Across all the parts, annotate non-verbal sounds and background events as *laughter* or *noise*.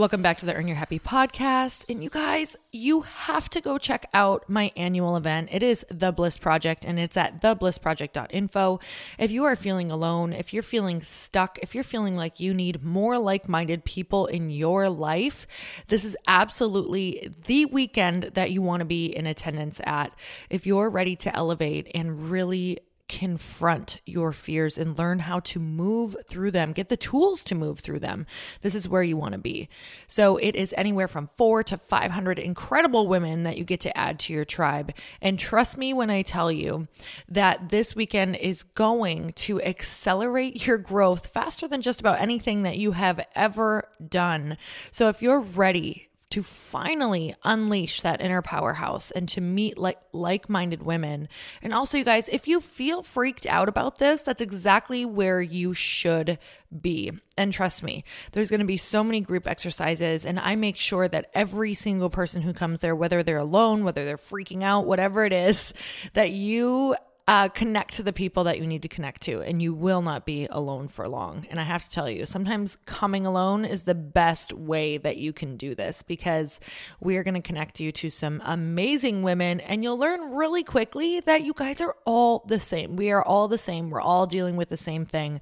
Welcome back to the Earn Your Happy podcast. And you guys, you have to go check out my annual event. It is The Bliss Project and it's at theblissproject.info. If you are feeling alone, if you're feeling stuck, if you're feeling like you need more like minded people in your life, this is absolutely the weekend that you want to be in attendance at. If you're ready to elevate and really confront your fears and learn how to move through them, get the tools to move through them. This is where you want to be. So it is anywhere from four to 500 incredible women that you get to add to your tribe. And trust me when I tell you that this weekend is going to accelerate your growth faster than just about anything that you have ever done. So if you're ready, to finally unleash that inner powerhouse and to meet like like-minded women. And also you guys, if you feel freaked out about this, that's exactly where you should be. And trust me, there's going to be so many group exercises and I make sure that every single person who comes there whether they're alone, whether they're freaking out, whatever it is, that you uh, connect to the people that you need to connect to, and you will not be alone for long. And I have to tell you, sometimes coming alone is the best way that you can do this because we are going to connect you to some amazing women, and you'll learn really quickly that you guys are all the same. We are all the same. We're all dealing with the same thing,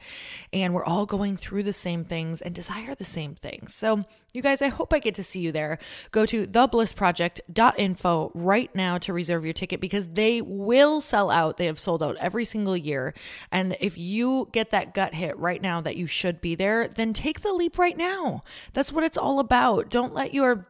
and we're all going through the same things and desire the same things. So, you guys, I hope I get to see you there. Go to theblissproject.info right now to reserve your ticket because they will sell out. They have have sold out every single year. And if you get that gut hit right now that you should be there, then take the leap right now. That's what it's all about. Don't let your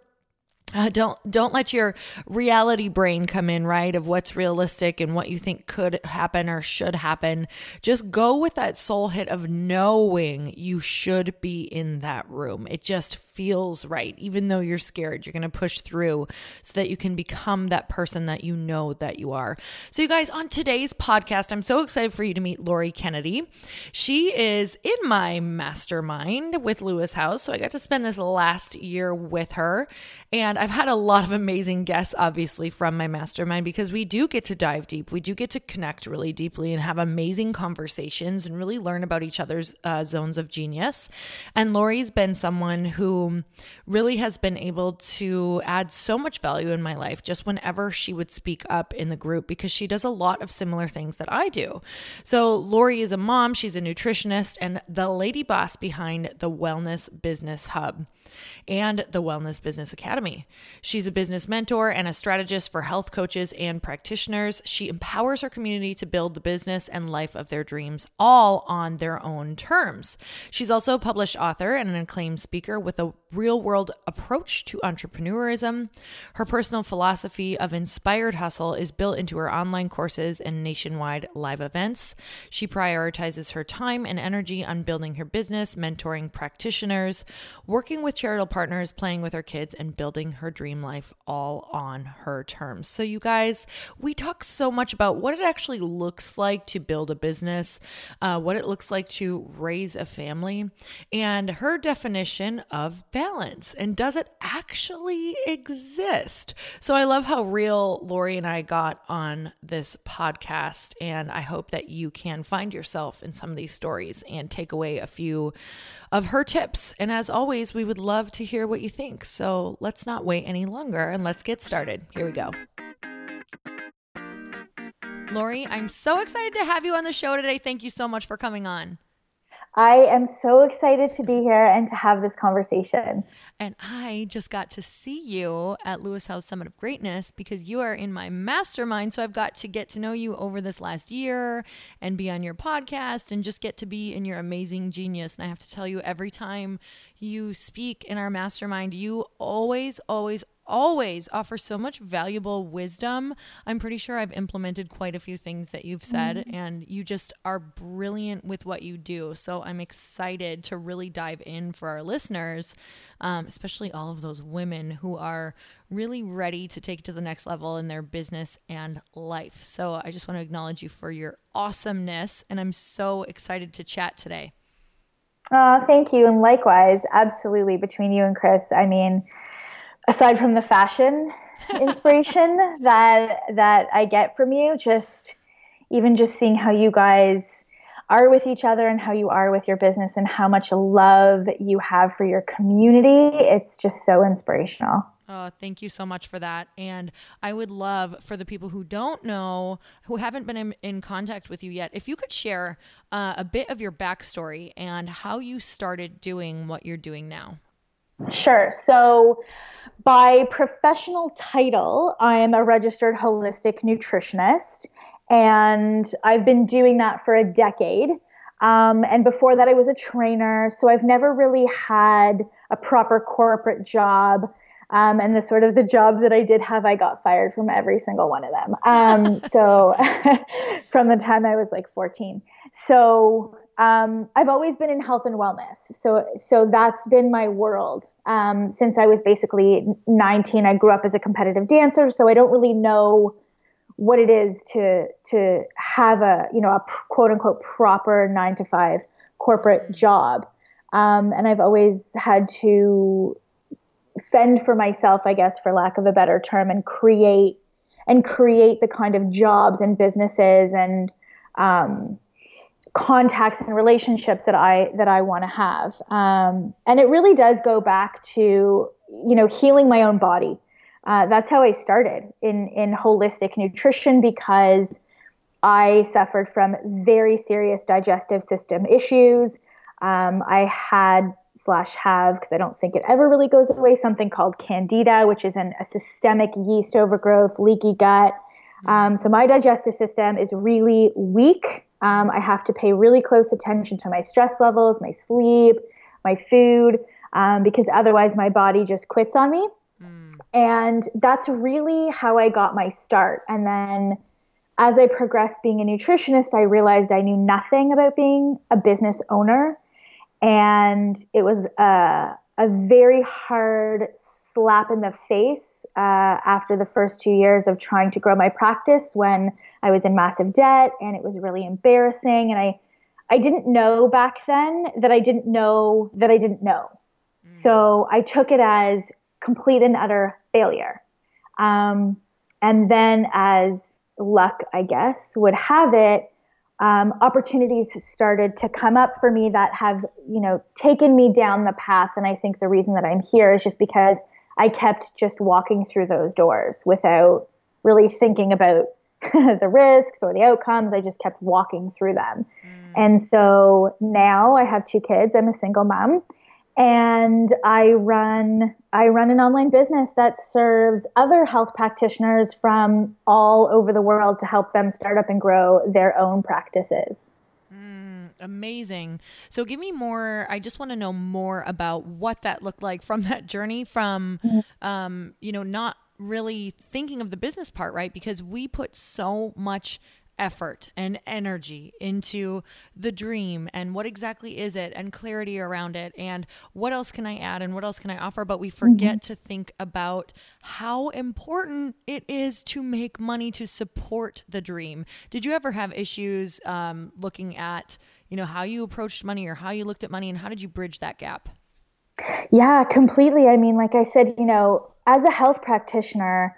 uh, don't don't let your reality brain come in right of what's realistic and what you think could happen or should happen just go with that soul hit of knowing you should be in that room it just feels right even though you're scared you're going to push through so that you can become that person that you know that you are so you guys on today's podcast i'm so excited for you to meet lori kennedy she is in my mastermind with Lewis Howes. so i got to spend this last year with her and I've had a lot of amazing guests, obviously, from my mastermind because we do get to dive deep. We do get to connect really deeply and have amazing conversations and really learn about each other's uh, zones of genius. And Lori's been someone who really has been able to add so much value in my life just whenever she would speak up in the group because she does a lot of similar things that I do. So, Lori is a mom, she's a nutritionist, and the lady boss behind the Wellness Business Hub and the Wellness Business Academy. She's a business mentor and a strategist for health coaches and practitioners. She empowers her community to build the business and life of their dreams, all on their own terms. She's also a published author and an acclaimed speaker with a real world approach to entrepreneurism. Her personal philosophy of inspired hustle is built into her online courses and nationwide live events. She prioritizes her time and energy on building her business, mentoring practitioners, working with charitable partners, playing with her kids, and building her dream life all on her terms. So, you guys, we talk so much about what it actually looks like to build a business, uh, what it looks like to raise a family, and her definition of balance and does it actually exist? So I love how real Lori and I got on this podcast, and I hope that you can find yourself in some of these stories and take away a few of her tips. And as always, we would love to hear what you think. So let's not wait any longer and let's get started. Here we go. Lori, I'm so excited to have you on the show today. Thank you so much for coming on. I am so excited to be here and to have this conversation. And I just got to see you at Lewis Howes Summit of Greatness because you are in my mastermind. So I've got to get to know you over this last year and be on your podcast and just get to be in your amazing genius. And I have to tell you, every time you speak in our mastermind, you always, always, always offer so much valuable wisdom. I'm pretty sure I've implemented quite a few things that you've said, mm-hmm. and you just are brilliant with what you do. So I'm excited to really dive in for our listeners, um, especially all of those women who are really ready to take it to the next level in their business and life. So I just want to acknowledge you for your awesomeness, and I'm so excited to chat today. Uh, thank you. And likewise, absolutely, between you and Chris, I mean, aside from the fashion *laughs* inspiration that that I get from you, just even just seeing how you guys are with each other and how you are with your business and how much love you have for your community, it's just so inspirational. Oh, thank you so much for that. And I would love for the people who don't know, who haven't been in, in contact with you yet, if you could share uh, a bit of your backstory and how you started doing what you're doing now. Sure. So, by professional title, I am a registered holistic nutritionist, and I've been doing that for a decade. Um, and before that, I was a trainer, so I've never really had a proper corporate job. Um, and the sort of the jobs that I did have, I got fired from every single one of them. Um, *laughs* so *laughs* from the time I was like 14. So um, I've always been in health and wellness. So, so that's been my world um, since I was basically 19. I grew up as a competitive dancer, so I don't really know what it is to to have a you know a quote unquote proper nine to five corporate job. Um, and I've always had to fend for myself, I guess, for lack of a better term, and create and create the kind of jobs and businesses and um, contacts and relationships that I that I want to have. Um, and it really does go back to you know healing my own body. Uh, that's how I started in in holistic nutrition because I suffered from very serious digestive system issues. Um, I had slash have because I don't think it ever really goes away something called candida, which is an, a systemic yeast overgrowth, leaky gut. Um, so my digestive system is really weak um, I have to pay really close attention to my stress levels, my sleep, my food, um, because otherwise my body just quits on me. Mm. And that's really how I got my start. And then as I progressed being a nutritionist, I realized I knew nothing about being a business owner. And it was a, a very hard slap in the face uh, after the first two years of trying to grow my practice when I was in massive debt and it was really embarrassing. And I, I didn't know back then that I didn't know that I didn't know. Mm. So I took it as complete and utter failure. Um, and then, as luck, I guess, would have it, um, opportunities started to come up for me that have, you know, taken me down the path. And I think the reason that I'm here is just because I kept just walking through those doors without really thinking about *laughs* the risks or the outcomes. I just kept walking through them. Mm. And so now I have two kids. I'm a single mom and I run I run an online business that serves other health practitioners from all over the world to help them start up and grow their own practices. Amazing. So give me more I just want to know more about what that looked like from *laughs* that journey from um, you know not really thinking of the business part, right? Because we put so much effort and energy into the dream and what exactly is it and clarity around it and what else can I add and what else can I offer but we forget mm-hmm. to think about how important it is to make money to support the dream. Did you ever have issues um, looking at you know how you approached money or how you looked at money and how did you bridge that gap? Yeah, completely. I mean, like I said, you know, as a health practitioner,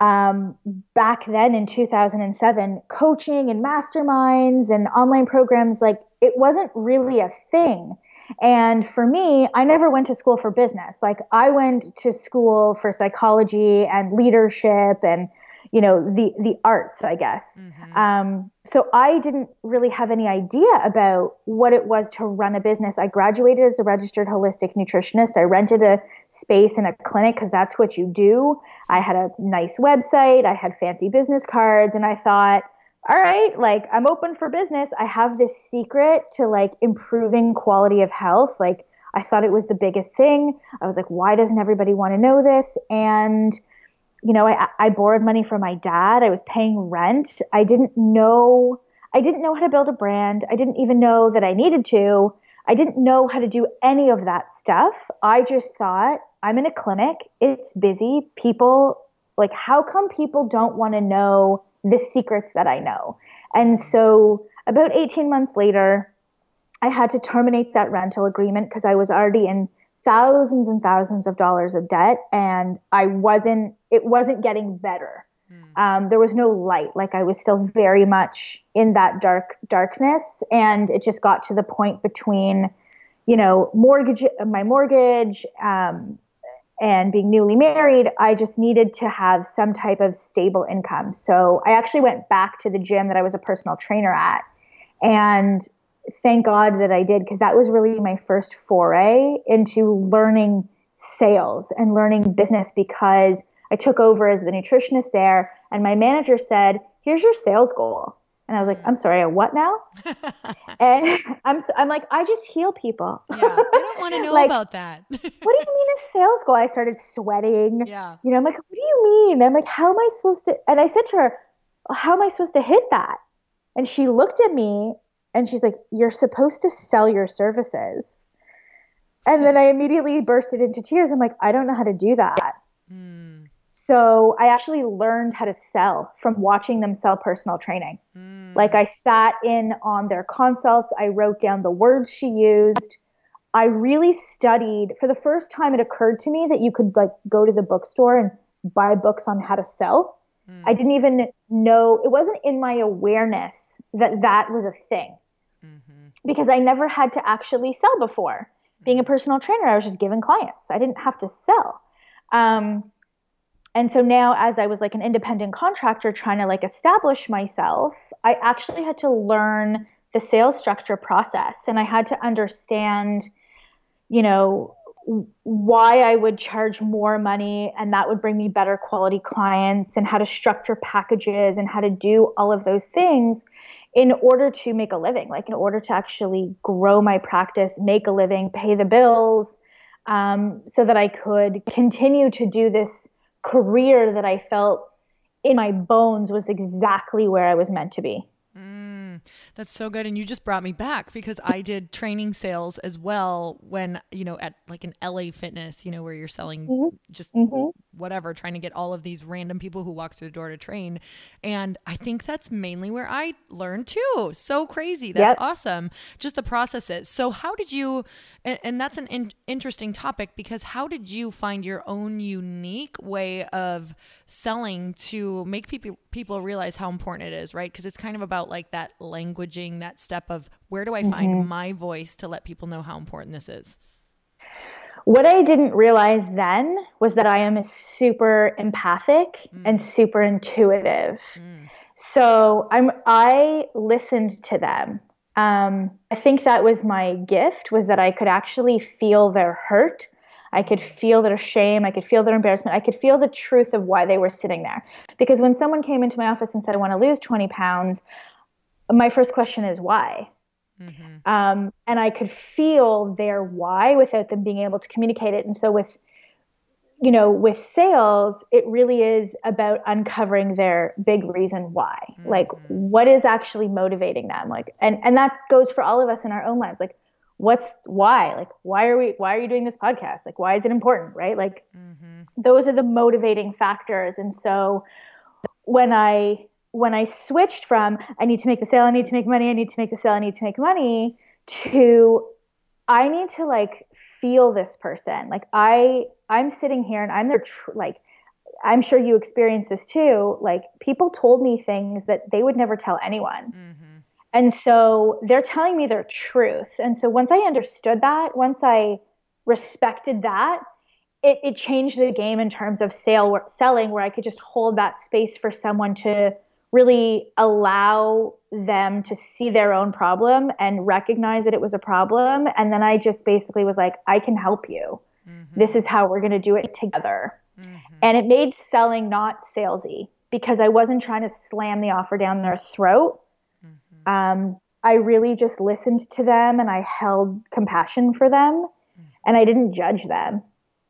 um, back then in 2007, coaching and masterminds and online programs, like it wasn't really a thing. And for me, I never went to school for business. Like I went to school for psychology and leadership and, you know the the arts i guess. Mm-hmm. um, so i didn't really have any idea about what it was to run a business. I graduated as a registered holistic nutritionist. I rented a space in a clinic because that's what you do. I had a nice website. I had fancy business cards. And i thought all right like i'm open for business. I have this secret to like improving quality of health. Like i thought it was the biggest thing. I was like why doesn't everybody want to know this? And you know, I, I borrowed money from my dad. I was paying rent. I didn't know, I didn't know how to build a brand. I didn't even know that I needed to. I didn't know how to do any of that stuff. I just thought, I'm in a clinic. It's busy. People, like, how come people don't want to know the secrets that I know? And so, about 18 months later, I had to terminate that rental agreement because I was already in thousands and thousands of dollars of debt and I wasn't it wasn't getting better. Mm. Um, there was no light. Like I was still very much in that dark darkness and it just got to the point between, you know, mortgage my mortgage, um, and being newly married, I just needed to have some type of stable income. So I actually went back to the gym that I was a personal trainer at and thank God that I did because that was really my first foray into learning sales and learning business because I took over as the nutritionist there and my manager said, "Here's your sales goal." And I was like, "I'm sorry, a what now?" *laughs* and I'm I'm like, "I just heal people." yeah, I don't want to *laughs* know like, about that. what do you mean a sales goal? I started sweating. Yeah. You know, I'm like, "What do you mean?" I'm like, "How am I supposed to?" And I said to her, "How am I supposed to hit that?" And she looked at me and she's like, You're supposed to sell your services. And then I immediately bursted into tears. I'm like, I don't know how to do that. Mm. So I actually learned how to sell from watching them sell personal training. Mm. Like I sat in on their consults, I wrote down the words she used. I really studied for the first time it occurred to me that you could like go to the bookstore and buy books on how to sell. Mm. I didn't even know it wasn't in my awareness that that was a thing mm-hmm. because I never had to actually sell before. Being a mm-hmm. personal trainer, I was just giving clients. I didn't have to sell. Um, and so now, as I was like an independent contractor trying to like establish myself, I actually had to learn the sales structure process. And I had to understand, you know, why I would charge more money and that would bring me better quality clients and how to structure packages and how to do all of those things in order to make a living, like in order to actually grow my practice, make a living, pay the bills, um, so that I could continue to do this career that I felt in my bones was exactly where I was meant to be. That's so good. And you just brought me back because I did training sales as well when, you know, at like an LA fitness, you know, where you're selling mm-hmm. just mm-hmm. whatever, trying to get all of these random people who walk through the door to train. And I think that's mainly where I learned too. So crazy. That's yep. awesome. Just the processes. So, how did you, and, and that's an in, interesting topic because how did you find your own unique way of selling to make people people realize how important it is, right? Because it's kind of about like that languaging, that step of where do I find mm-hmm. my voice to let people know how important this is? What I didn't realize then was that I am super empathic mm. and super intuitive. Mm. So I'm I listened to them. Um, I think that was my gift was that I could actually feel their hurt I could feel their shame. I could feel their embarrassment. I could feel the truth of why they were sitting there. Because when someone came into my office and said, I want to lose 20 pounds, my first question is why? Mm-hmm. Um, and I could feel their why without them being able to communicate it. And so with, you know, with sales, it really is about uncovering their big reason why. Mm-hmm. Like what is actually motivating them? Like and and that goes for all of us in our own lives. Like what's why? Like why are we why are you doing this podcast? Like why is it important right? Like mm-hmm. those are the motivating factors. And so when i when i switched from i need to make the sale i need to make money i need to make the sale i need to make money to i need to like feel this person. Like i i'm sitting here and i'm their tr- like i'm sure you experience this too. Like people told me things that they would never tell anyone. Mm-hmm and so they're telling me their truth. And so once I understood that, once I respected that, it, it changed the game in terms of sale selling where I could just hold that space for someone to really allow them to see their own problem and recognize that it was a problem. And then I just basically was like, I can help you. Mm-hmm. This is how we're going to do it together. Mm-hmm. And it made selling not salesy because I wasn't trying to slam the offer down their throat. Um, I really just listened to them and I held compassion for them and I didn't judge them.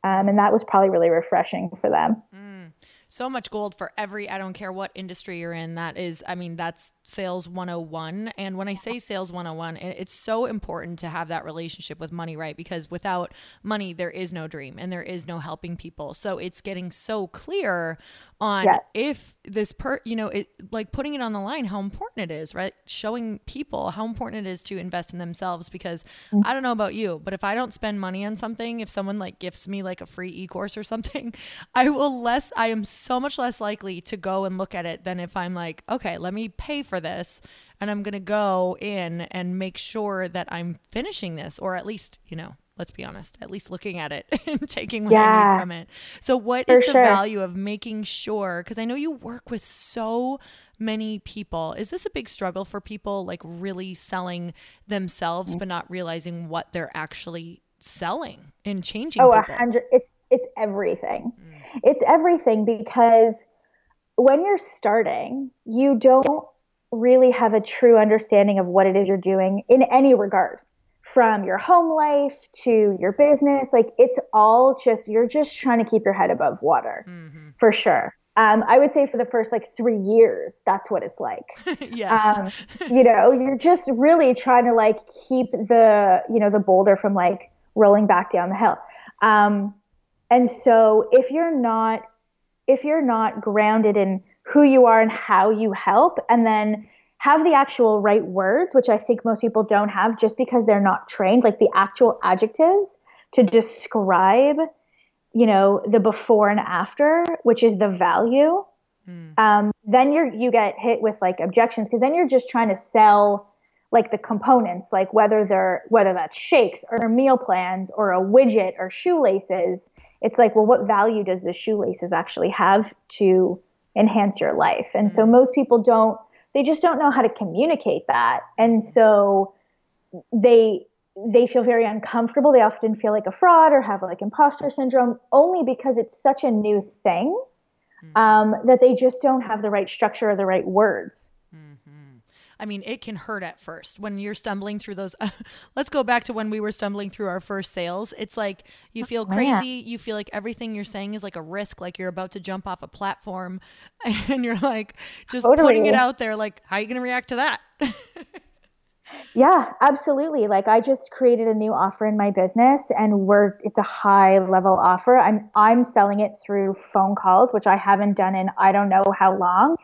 Um, and that was probably really refreshing for them. Mm. So much gold for every, I don't care what industry you're in. That is, I mean, that's sales 101 and when i say sales 101 it's so important to have that relationship with money right because without money there is no dream and there is no helping people so it's getting so clear on yes. if this per you know it like putting it on the line how important it is right showing people how important it is to invest in themselves because mm-hmm. i don't know about you but if i don't spend money on something if someone like gifts me like a free e-course or something *laughs* i will less i am so much less likely to go and look at it than if i'm like okay let me pay for for this and I'm going to go in and make sure that I'm finishing this or at least, you know, let's be honest, at least looking at it *laughs* and taking what yeah, I need from it. So what is the sure. value of making sure cuz I know you work with so many people. Is this a big struggle for people like really selling themselves mm-hmm. but not realizing what they're actually selling and changing Oh, a hundred it's it's everything. Mm. It's everything because when you're starting, you don't really have a true understanding of what it is you're doing in any regard from your home life to your business like it's all just you're just trying to keep your head above water mm-hmm. for sure. Um, i would say for the first like three years that's what it's like. *laughs* Yes. Um, you know you're just really trying to like keep the you know the boulder from like rolling back down the hill. Um, and so if you're not if you're not grounded in who you are and how you help, and then have the actual right words, which I think most people don't have just because they're not trained, like the actual adjectives to describe, you know, the before and after, which is the value. Mm. Um, then you're you get hit with like objections because then you're just trying to sell like the components, like whether they're whether that's shakes or meal plans or a widget or shoelaces. It's like, well, what value does the shoelaces actually have to enhance your life. And so mm-hmm. most people don't, they just don't know how to communicate that. And so they, they feel very uncomfortable. They often feel like a fraud or have like imposter syndrome only because it's such a new thing mm-hmm. um, that they just don't have the right structure or the right words. I mean, it can hurt at first when you're stumbling through those. *laughs* Let's go back to when we were stumbling through our first sales. It's like you oh, feel crazy. Oh, yeah. You feel like everything you're saying is like a risk, like you're about to jump off a platform. *laughs* And you're like just totally. putting it out there, like, how are you going to react to that? *laughs* yeah, absolutely. Like I just created a new offer in my business and we're it's a high level offer. I'm I'm selling it through phone calls, which I haven't done in I don't know how long.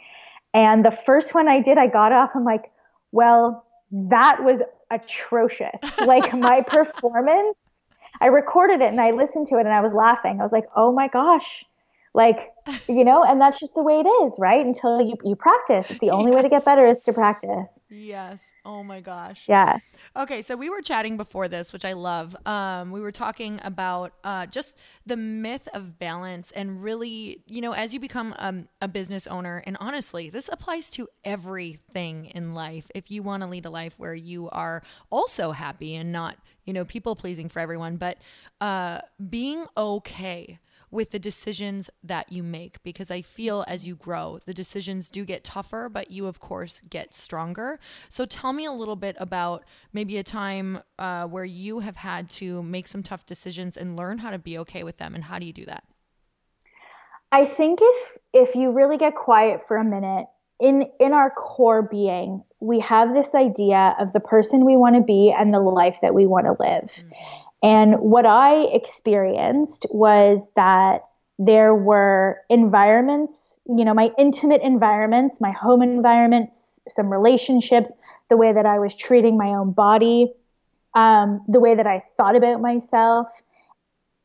And the first one I did, I got off. I'm like, well, that was atrocious. *laughs* like my performance, I recorded it and I listened to it and I was laughing. I was like, oh my gosh. Like, *laughs* you know, and that's just the way it is, right? Until you, you practice. The yes. only way to get better is to practice. Yes. Oh my gosh. Yeah. Okay, so we were chatting before this, which I love. Um, we were talking about uh, just the myth of balance, and really, you know, as you become um, a business owner, and honestly, this applies to everything in life. If you want to lead a life where you are also happy and not, you know, people pleasing for everyone, but uh, being okay with the decisions that you make because I feel as you grow, the decisions do get tougher, but you, of course, get stronger. So tell me a little bit about maybe a time uh, where you have had to make some tough decisions and learn how to be okay with them. And how do you do that? I think if if you really get quiet for a minute, in in our core being, we have this idea of the person we want to be and the life that we want to live. Mm-hmm. And what I experienced was that there were environments, you know, my intimate environments, my home environments, some relationships, the way that I was treating my own body, um, the way that I thought about myself.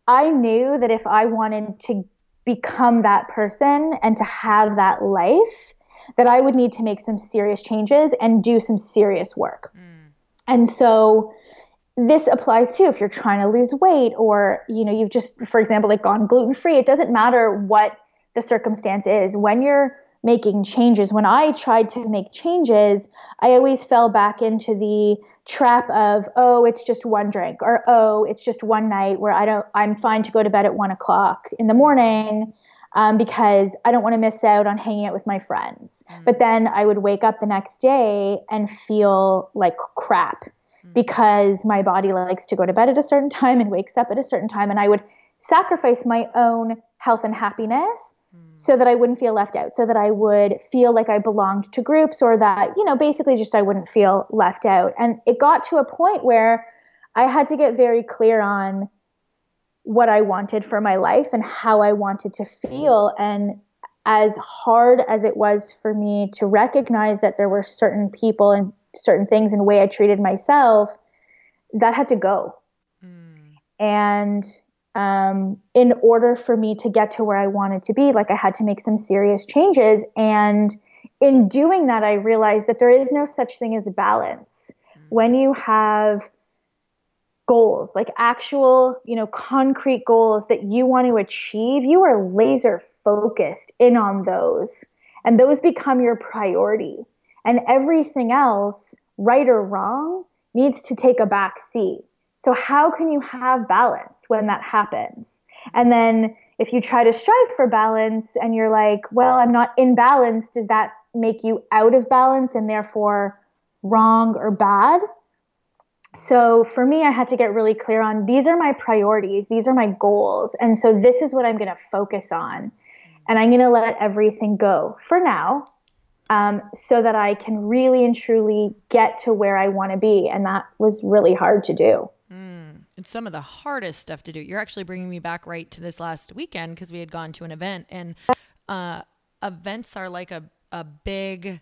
I knew that if I wanted to become that person and to have that life, that I would need to make some serious changes and do some serious work. Mm. And so this applies too if you're trying to lose weight or you know you've just for example like gone gluten free it doesn't matter what the circumstance is when you're making changes when i tried to make changes i always fell back into the trap of oh it's just one drink or oh it's just one night where i don't i'm fine to go to bed at one o'clock in the morning um, because i don't want to miss out on hanging out with my friends mm. but then i would wake up the next day and feel like crap. Mm. because my body likes to go to bed at a certain time and wakes up at a certain time and i would sacrifice my own health and happiness mm. so that I wouldn't feel left out, so that I would feel like I belonged to groups or that, you know, basically just I wouldn't feel left out. And it got to a point where I had to get very clear on what I wanted for my life and how I wanted to feel. And as hard as it was for me to recognize that there were certain people and certain things and the way I treated myself, that had to go. Mm. And um, in order for me to get to where I wanted to be, like I had to make some serious changes. And in doing that, I realized that there is no such thing as balance. Mm-hmm. When you have goals, like actual, you know, concrete goals that you want to achieve, you are laser focused in on those. And those become your priority. And everything else, right or wrong, needs to take a back seat. So, how can you have balance when that happens? And then, if you try to strive for balance and you're like, well, I'm not in balance, does that make you out of balance and therefore wrong or bad? So, for me, I had to get really clear on these are my priorities, these are my goals. And so, this is what I'm going to focus on. And I'm going to let everything go for now um, so that I can really and truly get to where I want to be. And that was really hard to do. It's some of the hardest stuff to do. You're actually bringing me back right to this last weekend because we had gone to an event, and uh, events are like a, a big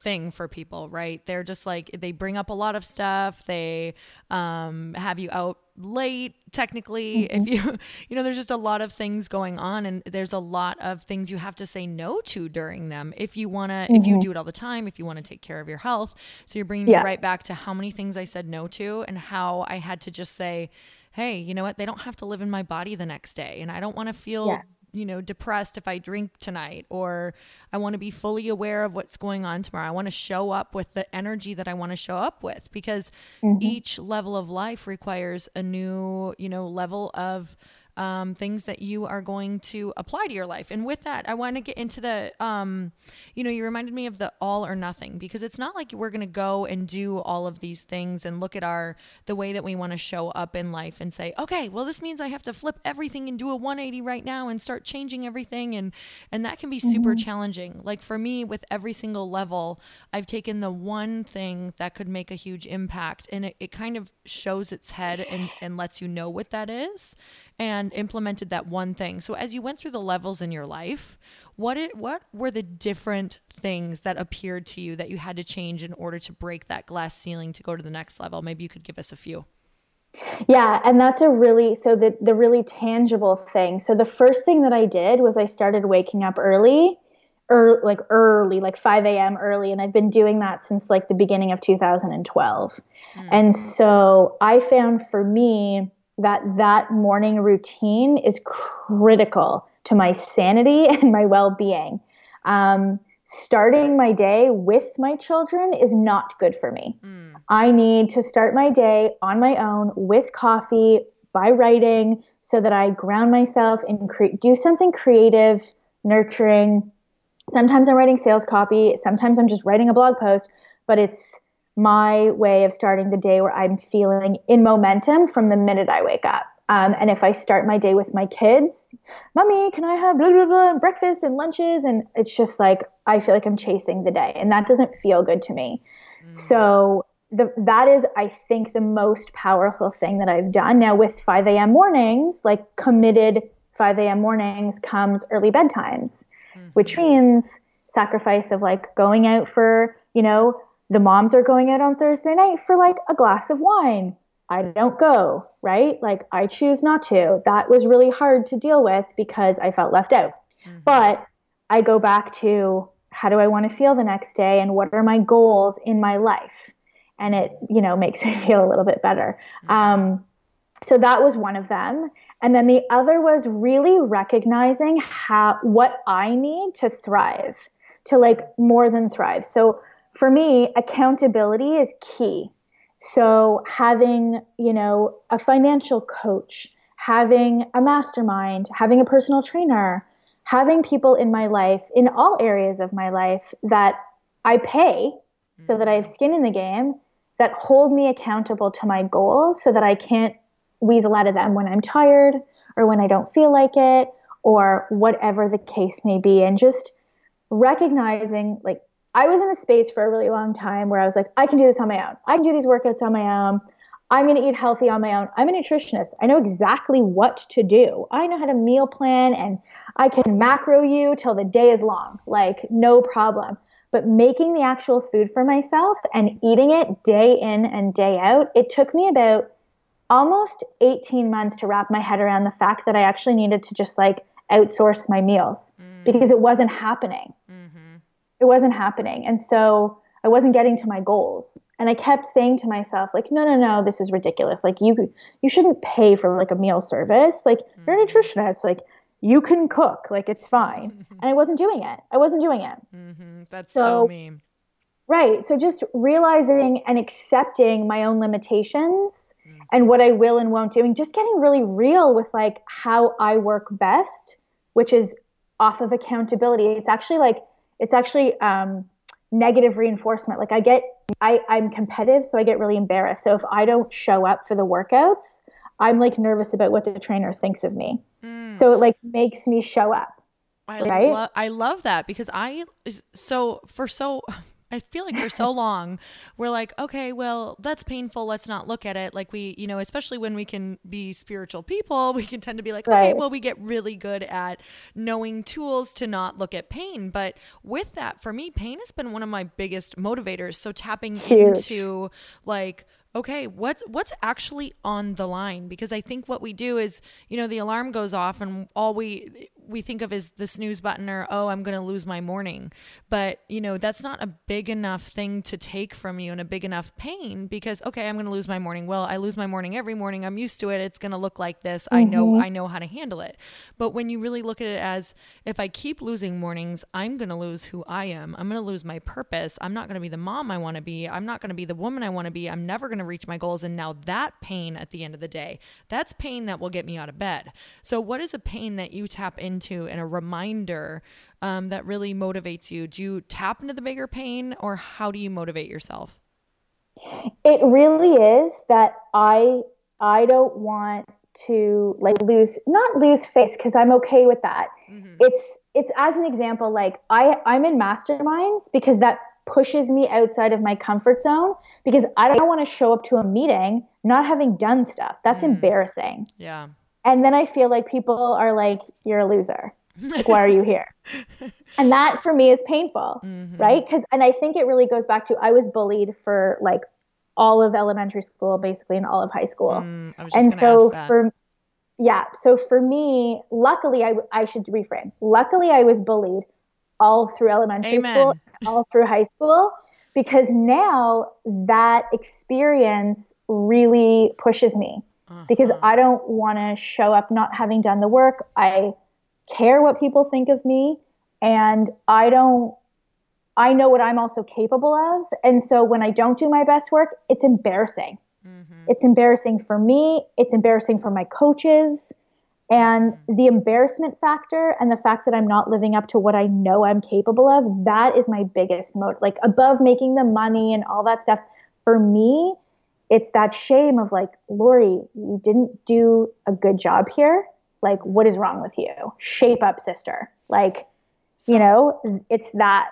thing for people, right? They're just like they bring up a lot of stuff. They um, have you out late technically mm-hmm. if you *laughs* you know there's just a lot of things going on and there's a lot of things you have to say no to during them if you want to mm-hmm. if you mm-hmm. do it all the time if you want to take care of your health so you're bringing yeah. me right back to how many things I said no to and how I had to just say hey you know what they don't have to live in my body the next day and I don't want to feel yeah you know, depressed if I drink tonight, or I want to be fully aware of what's going on tomorrow. I want to show up with the energy that I want to show up with because mm-hmm. each level of life requires a new, you know, level of um, things that you are going to apply to your life. And with that, I want to get into the, um, you know, you reminded me of the all or nothing because it's not like we're going to go and do all of these things and look at our, the way that we want to show up in life and say, okay, well, this means I have to flip everything and do a 180 right now and start changing everything. And, and that can be super mm-hmm. challenging. Like for me, with every single level, I've taken the one thing that could make a huge impact and it, it kind of shows its head and, and lets you know what that is and implemented that one thing. So as you went through the levels in your life, what it what were the different things that appeared to you that you had to change in order to break that glass ceiling to go to the next level? Maybe you could give us a few. Yeah, and that's a really so the the really tangible thing. So the first thing that I did was I started waking up early, or like early, like 5 a.m. early, and I've been doing that since like the beginning of 2012. Mm. And so I found for me that that morning routine is critical to my sanity *laughs* and my well-being. Um, starting my day with my children is not good for me. Mm. I need to start my day on my own with coffee by writing so that I ground myself and cre- do something creative, nurturing. Sometimes I'm writing sales copy, sometimes I'm just writing a blog post, but it's my way of starting the day where I'm feeling in momentum from the minute I wake up. Um, and if I start my day with my kids, mommy, can I have blah, blah, blah, breakfast and lunches? And it's just like, I feel like I'm chasing the day. And that doesn't feel good to me. Mm. So the, that is, I think, the most powerful thing that I've done. Now, with 5 a.m. mornings, like committed 5 a.m. mornings comes early bedtimes, mm-hmm. which means sacrifice of like going out for, you know, the moms are going out on Thursday night for like a glass of wine. I don't go, right? Like I choose not to. That was really hard to deal with because I felt left out. Mm-hmm. But I go back to how do I want to feel the next day and what are my goals in my life? and it, you know, makes *laughs* me feel a little bit better. Mm-hmm. Um, so that was one of them. And then the other was really recognizing how what I need to thrive, to like more than thrive. So for me, accountability is key. So having, you know, a financial coach, having a mastermind, having a personal trainer, having people in my life, in all areas of my life that I pay so that I have skin in the game that hold me accountable to my goals so that I can't weasel out of them when I'm tired or when I don't feel like it or whatever the case may be. And just recognizing, like, I was in a space for a really long time where I was like, I can do this on my own. I can do these workouts on my own. I'm going to eat healthy on my own. I'm a nutritionist. I know exactly what to do. I know how to meal plan and I can macro you till the day is long. Like, no problem. But making the actual food for myself and eating it day in and day out, it took me about almost 18 months to wrap my head around the fact that I actually needed to just like outsource my meals mm. because it wasn't happening. Mm-hmm. It wasn't happening. And so I wasn't getting to my goals. And I kept saying to myself, like, no, no, no, this is ridiculous. Like you you shouldn't pay for like a meal service. Like mm-hmm. you're a mm-hmm. nutritionist. Like you can cook. Like it's fine. *laughs* and I wasn't doing it. I wasn't doing it. Mm-hmm. That's so, so mean. Right. So just realizing and accepting my own limitations and what I will and won't do, and just getting really real with like how I work best, which is off of accountability. It's actually like it's actually um, negative reinforcement. Like I get, I I'm competitive, so I get really embarrassed. So if I don't show up for the workouts, I'm like nervous about what the trainer thinks of me. Mm. So it like makes me show up. I right? Lo- I love that because I so for so I feel like for so *laughs* long we're like, okay, well, that's painful. Let's not look at it. Like we, you know, especially when we can be spiritual people, *laughs* we can tend to be like, right. okay, well, we get really good at knowing tools to not look at pain. But with that, for me, pain has been one of my biggest motivators. So tapping Huge. into like, okay, what's what's actually on the line? Because I think what we do is, you know, the alarm goes off and all we we think of as the snooze button or oh i'm going to lose my morning. But you know that's not a big enough thing to take from you and a big enough pain because okay i'm going to lose my morning. Well i lose my morning every morning. I'm used to it. It's going to look like this. Mm-hmm. i know mm-hmm. i know how to handle it. But when you really look at it as if i keep losing mornings i'm going to lose who i am. I'm going to lose my purpose. I'm not going to be the mom i want to be. I'm not going to be the woman i want to be. I'm never going to reach my goals. And now that pain at the end of the day that's pain that will get me out of bed. So what is a pain that you tap into and a reminder um, that really motivates you? Do you tap into the bigger pain or how do you motivate yourself? It really is that I I don't want to like lose not lose face because I'm okay with that. Mm-hmm. It's it's as an example like I I'm in masterminds because that pushes me outside of my comfort zone because I don't want to show up to a meeting not having done stuff. That's mm. embarrassing. Yeah. And then I feel like people are like, you're a loser. Like, why are you here? *laughs* and that for me is painful, mm-hmm. right? Because, and I think it really goes back to I was bullied for like all of elementary school, basically, and all of high school. Mm, and so for, yeah, so for me, luckily, I, I should reframe. Luckily, I was bullied all through elementary Amen. school, all through high school, because now that experience really pushes me uh-huh. because I don't want to show up not having done the work. I care what people think of me and I don't I know what I'm also capable of. And so when I don't do my best work, it's embarrassing. Mm-hmm. It's embarrassing for me, it's embarrassing for my coaches. And mm-hmm. the embarrassment factor and the fact that I'm not living up to what I know I'm capable of, that is my biggest motive. Like above making the money and all that stuff, for me, it's that shame of like, Lori, you didn't do a good job here. Like, what is wrong with you? Shape up, sister. Like, you know, it's that.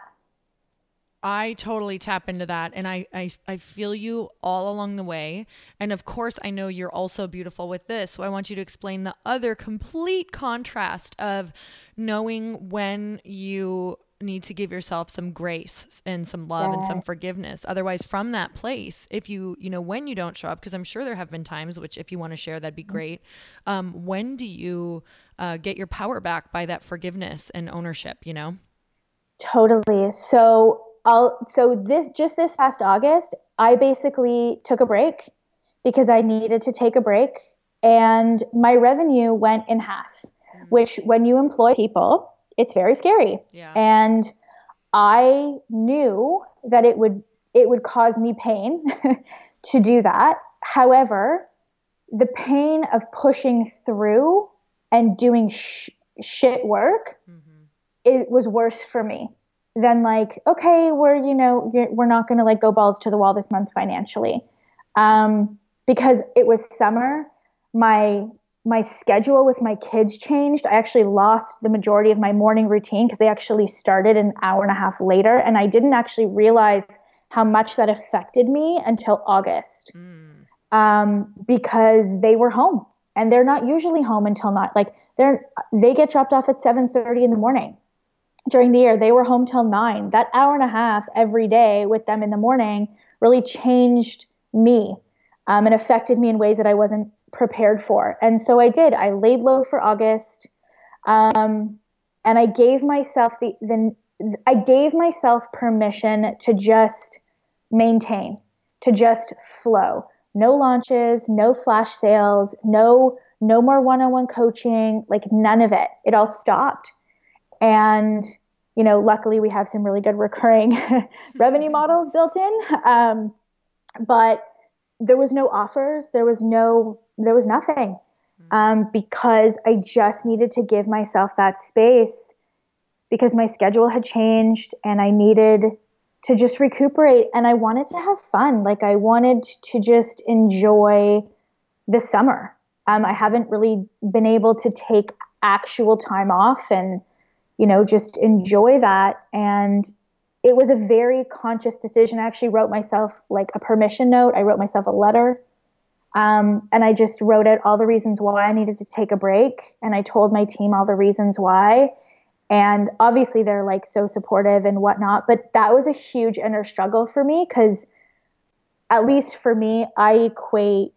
I totally tap into that and I, I I feel you all along the way. And of course I know you're also beautiful with this. So I want you to explain the other complete contrast of knowing when you need to give yourself some grace and some love yeah. and some forgiveness otherwise from that place if you you know when you don't show up because i'm sure there have been times which if you want to share that'd be mm-hmm. great um, when do you uh, get your power back by that forgiveness and ownership you know totally so I'll so this just this past August, I basically took a break because I needed to take a break and my revenue went in half, mm-hmm. which when you employ people, it's very scary. Yeah. And I knew that it would it would cause me pain *laughs* to do that. However, the pain of pushing through and doing sh- shit work mm-hmm. it was worse for me than like okay we're you know we're not going to like go balls to the wall this month financially um, because it was summer my my schedule with my kids changed. I actually lost the majority of my morning routine because they actually started an hour and a half later and i didn't actually realize how much that affected me until august. Mm. um, because they were home and they're not usually home until not like they're they get dropped off at 7:30 in the morning during the year. They were home till 9 that hour and a half every day with them in the morning really changed me um, and affected me in ways that i wasn't prepared for. And so i did. I laid low for august um, and i gave myself the, the i gave myself permission to just maintain to just flow. No launches no flash sales no no more one-on-one coaching like none of it. It all stopped. And you know luckily we have some really good recurring *laughs* revenue *laughs* models built in. Um, but there was no offers. There was no there was nothing hmm. um, because i just needed to give myself that space because my schedule had changed and i needed to just recuperate and i wanted to have fun like i wanted to just enjoy the summer um, I haven't really been able to take actual time off and, you know, just enjoy that. And it was a very conscious decision. I actually wrote myself like a permission note. I wrote myself a letter. Um, and I just wrote out all the reasons why I needed to take a break. And I told my team all the reasons why. And obviously, they're like so supportive and whatnot. But that was a huge inner struggle for me because, at least for me, I equate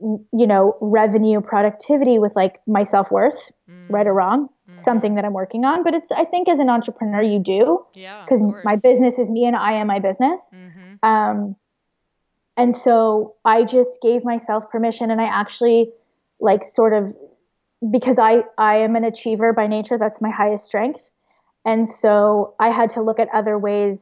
you know, revenue productivity with like my self worth, mm. right or wrong, mm-hmm. something that I'm working on. But it's, I think as an entrepreneur, you do. Yeah. Because my business is me and I am my business. Mm-hmm. Um, and so I just gave myself permission and I actually like sort of because I, I am an achiever by nature, that's my highest strength. And so I had to look at other ways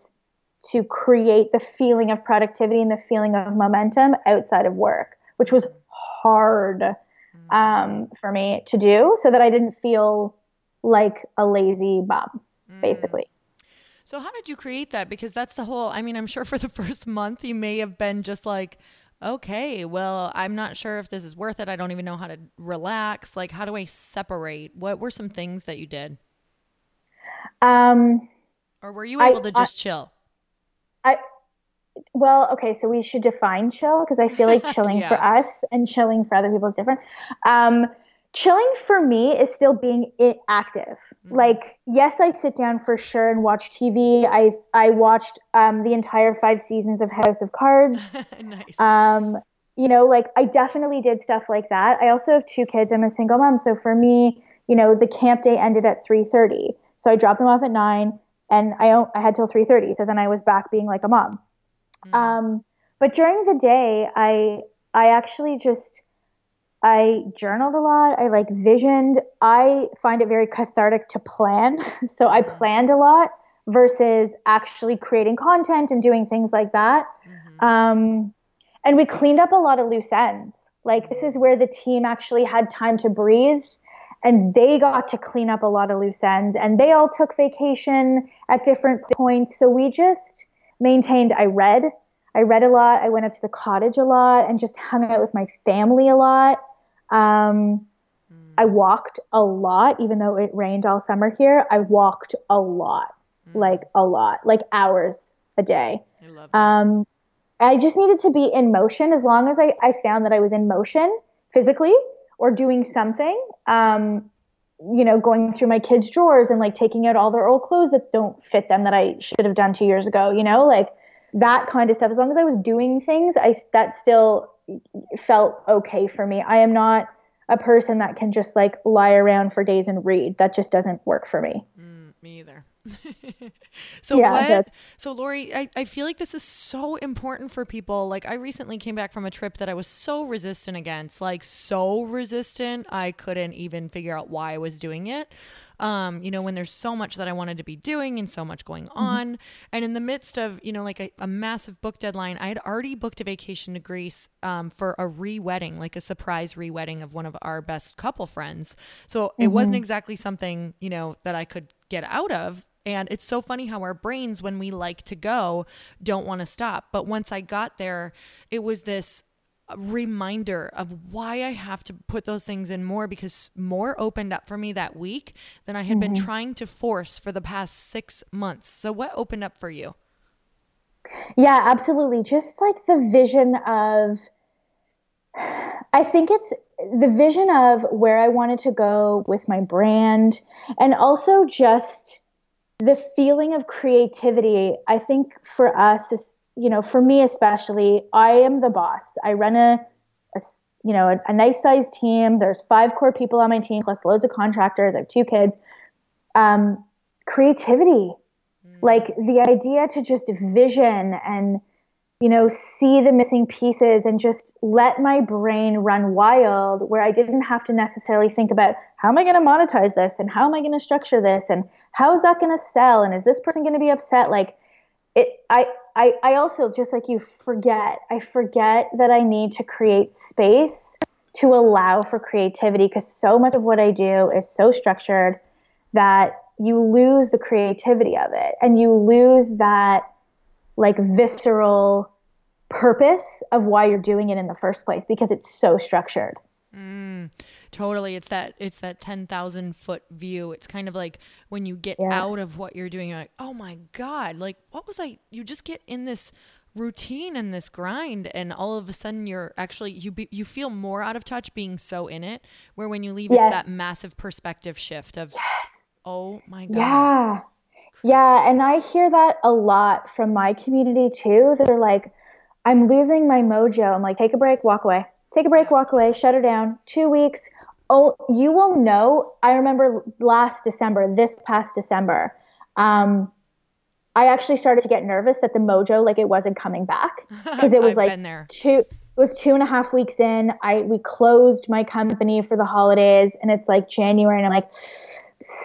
to create the feeling of productivity and the feeling of momentum outside of work, which was hard mm. um, for me to do so that I didn't feel like a lazy bum, mm. basically. So, how did you create that? Because that's the whole, I mean, I'm sure *laughs* for the first month you may have been just like, okay, well, I'm not sure if this is worth it. I don't even know how to relax. Like, how do I separate? What were some things that you did? Um, or were you able I, to just I, chill? I well, okay, so we should define chill because I feel like *laughs* chilling yeah. for us and chilling for other people is different. Um, chilling for me is still being active. Mm-hmm. Like, yes, I sit down for sure and watch TV. I I watched um, the entire five seasons of House of Cards. *laughs* nice. Um, you know, like I definitely did stuff like that. I also have two kids. I'm a single mom, so for me, you know, the camp day ended at 3:30. So I dropped them off at nine, and I I had till 3:30. So then I was back being like a mom. Mm. Um, but during the day, I I actually just I journaled a lot. I like visioned. I find it very cathartic to plan. *laughs* so I mm-hmm. planned a lot versus actually creating content and doing things like that. Mm-hmm. Um, and we cleaned up a lot of loose ends. Like this is where the team actually had time to breathe and they got to clean up a lot of loose ends and they all took vacation at different points. So we just maintained I read. I read a lot. I went up to the cottage a lot and just hung out with my family a lot. Um, mm. I walked a lot, even though it rained all summer here. I walked a lot, mm. like a lot, like hours a day. I love that. Um, I just needed to be in motion as long as I, I found that I was in motion physically or doing something. Um, you know, going through my kids' drawers and like taking out all their old clothes that don't fit them that I should have done two years ago, you know, like that kind of stuff. As long as I was doing things, I that still felt okay for me. I am not a person that can just like lie around for days and read. That just doesn't work for me. Mm, me either. *laughs* So yeah, what? That's... So Lori, I, I feel like this is so important for people. Like I recently came back from a trip that I was so resistant against, like so resistant, I couldn't even figure out why I was doing it. Um, you know, when there's so much that I wanted to be doing and so much going mm-hmm. on. Mm-hmm. And in the midst of, you know, like a, a, massive book deadline, I had already booked a vacation to Greece um, for a re wedding, like a surprise re wedding of one of our best couple friends. So mm-hmm. it wasn't mm-hmm. exactly something, you know, that I could get out of and it's so funny how our brains, when we like to go, don't want to stop. But once I got there, it was this reminder of why I have to put those things in more because more opened up for me that week than I had mm-hmm. been trying to force for the past six months. So, what opened up for you? Yeah, absolutely. Just like the vision of, I think it's the vision of where I wanted to go with my brand and also just the feeling of creativity, I think for us, is, you know, for me especially, I am the boss. I run a, a you know, a, a nice sized team. There's five core people on my team, plus loads of contractors. I have two kids. Um, creativity, mm. like the idea to just vision and you know, see the missing pieces and just let my brain run wild where I didn't have to necessarily think about how am I going to monetize this and how am I going to structure this and how is that going to sell and is this person going to be upset like it I, I I also just like you forget I forget that I need to create space to allow for creativity because so much of what I do is so structured that you lose the creativity of it and you lose that like visceral purpose of why you're doing it in the first place because it's so structured. Mm, totally. It's that it's that 10,000 foot view. It's kind of like when you get yeah. out of what you're doing, you're like, oh my God, like what was I? You just get in this routine and this grind and all of a sudden you're actually you be, you feel more out of touch being so in it where when you leave yes. it's that massive perspective shift of yes. oh my god yeah yeah, and I hear that a lot from my community too. They're like, I'm losing my mojo. I'm like, take a break, walk away. Take a break, walk away, shut her down. Two weeks. Oh, you will know. I remember last December, this past December, um, I actually started to get nervous that the mojo, like it wasn't coming back *laughs* because it was like two. It was two and a half weeks in. I we closed my company for the holidays, and it's like January, and I'm like,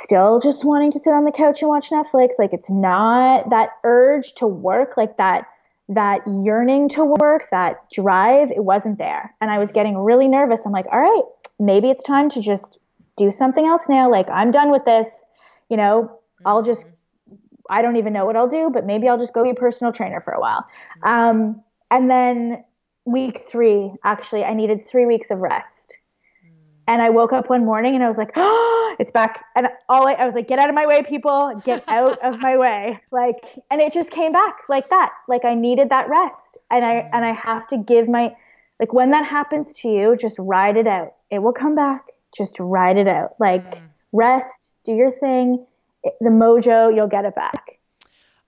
still just wanting to sit on the couch and watch Netflix. Like it's not that urge to work, like that that yearning to work, that drive, it wasn't there. And I was getting really nervous. I'm like, all right, maybe it's time to just do something else now. Like I'm done with this. You know, I'll just mm-hmm. I don't even know what I'll do, but maybe I'll just go be a personal trainer for a while. Mm-hmm. Um, and then week three, actually, I needed three weeks of rest. Mm. And I woke up one morning and I was like, oh, it's back. And all I, I was like, get out of my way, people, get *laughs* out of my way. Like, and it just came back like that. Like I needed that rest. And I, mm. and I have to give my, like when that happens to you, just ride it out. It will come back. Just ride it out. Like mm. rest, do your thing. the mojo, you'll get it back.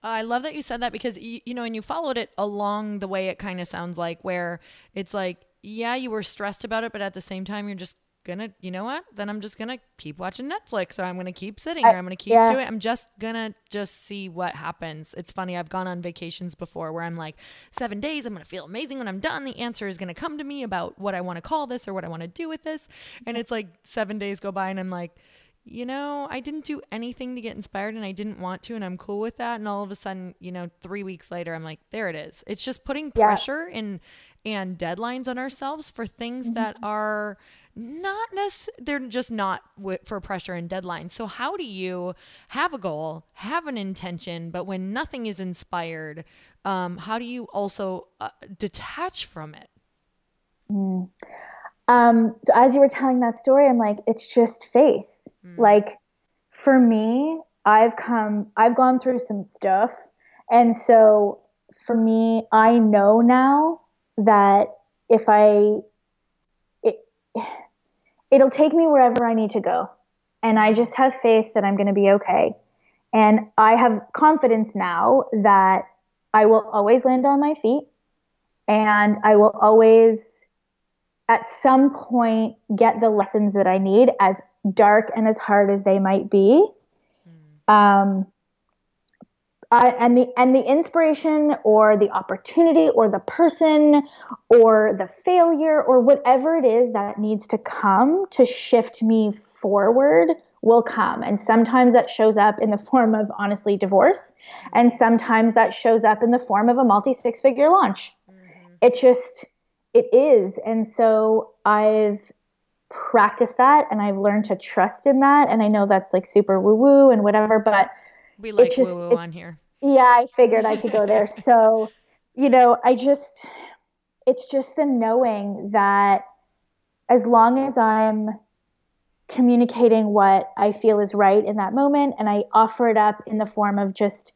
I love that you said that because you, you know, and you followed it along the way. It kind of sounds like where it's like, yeah, you were stressed about it, but at the same time, you're just gonna, you know what? Then I'm just gonna keep watching Netflix, or I'm gonna keep sitting, or I'm gonna keep yeah. doing. I'm just gonna just see what happens. It's funny. I've gone on vacations before where I'm like, seven days, I'm gonna feel amazing when I'm done. The answer is gonna come to me about what I want to call this or what I want to do with this, and it's like seven days go by, and I'm like. You know, I didn't do anything to get inspired and I didn't want to, and I'm cool with that. And all of a sudden, you know, three weeks later, I'm like, there it is. It's just putting pressure yeah. and and deadlines on ourselves for things mm-hmm. that are not necessarily, they're just not w- for pressure and deadlines. So, how do you have a goal, have an intention, but when nothing is inspired, um, how do you also uh, detach from it? Mm. Um, so, as you were telling that story, I'm like, it's just faith. Mm. Like, for me, I've come, I've gone through some stuff. And so, for me, I know now that if I, it'll take me wherever I need to go. And I just have faith that I'm going to be okay. And I have confidence now that I will always land on my feet and I will always, at some point, get the lessons that I need, as dark and as hard as they might be. Mm. Um, I, and the and the inspiration or the opportunity or the person or the failure or whatever it is that needs to come to shift me forward will come. And sometimes that shows up in the form of honestly divorce. And sometimes that shows up in the form of a multi six figure launch. Mm-hmm. it just it is. And so i've practiced that and i've learned to trust in that. And i know that's like super woo woo and whatever but we like just, woo woo on here. Yeah, I figured I could go there. *laughs* so, you know, I just, it's just the knowing that as long as I'm communicating what I feel is right in that moment and I offer it up in the form of just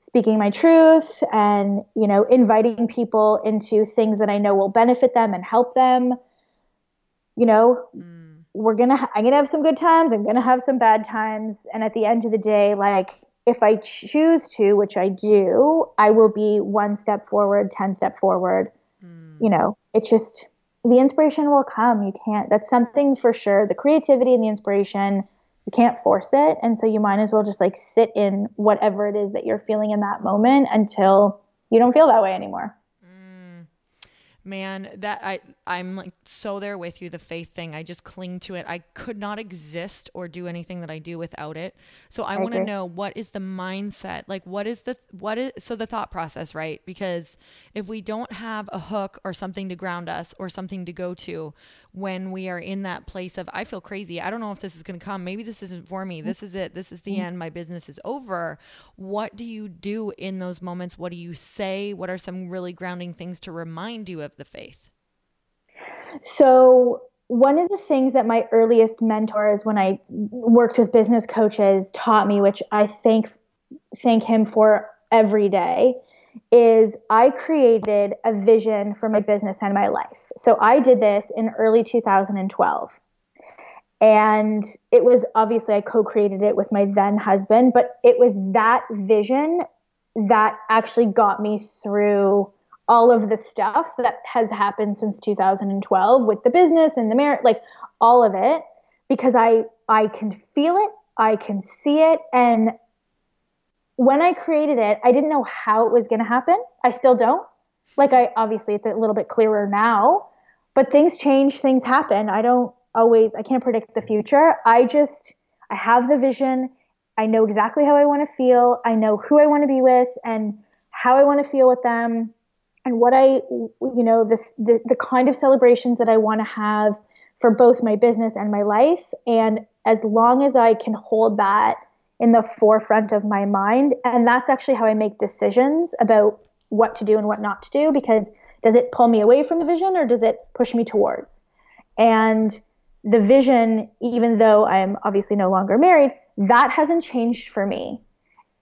speaking my truth and, you know, inviting people into things that I know will benefit them and help them, you know, mm we're gonna i'm gonna have some good times i'm gonna have some bad times and at the end of the day like if i choose to which i do i will be one step forward 10 step forward. Mm. you know it's just the inspiration will come. You can't that's something for sure. The creativity and the inspiration you can't force it. And so you might as well just like sit in whatever it is that you're feeling in that moment until you don't feel that way anymore. Man that i i'm like so there with you the faith thing i just cling to it i could not exist or do anything that i do without it so i, I want to know what is the mindset like what is the what is so the thought process right because if we don't have a hook or something to ground us or something to go to when we are in that place of I feel crazy. I don't know if this is going to come. Maybe this isn't for me. This is it. This is the mm-hmm. end. My business is over. What do you do in those moments? What do you say? What are some really grounding things to remind you of the faith? So, one of the things that my earliest mentors when I worked with business coaches taught me, which I thank thank him for every day, is I created a vision for my business and my life. So I did this in early 2012. And it was obviously I co created it with my then husband, but it was that vision that actually got me through all of the stuff that has happened since 2012 with the business and the marriage, like all of it, because I I can feel it, I can see it, and when I created it, I didn't know how it was going to happen. I still don't. Like I obviously it's a little bit clearer now, but things change, things happen. I don't always I can't predict the future. I just I have the vision. I know exactly how I want to feel. I know who I want to be with and how I want to feel with them and what I you know this the, the kind of celebrations that I want to have for both my business and my life and as long as I can hold that in the forefront of my mind. And that's actually how I make decisions about what to do and what not to do because does it pull me away from the vision or does it push me towards? And the vision, even though I'm obviously no longer married, that hasn't changed for me.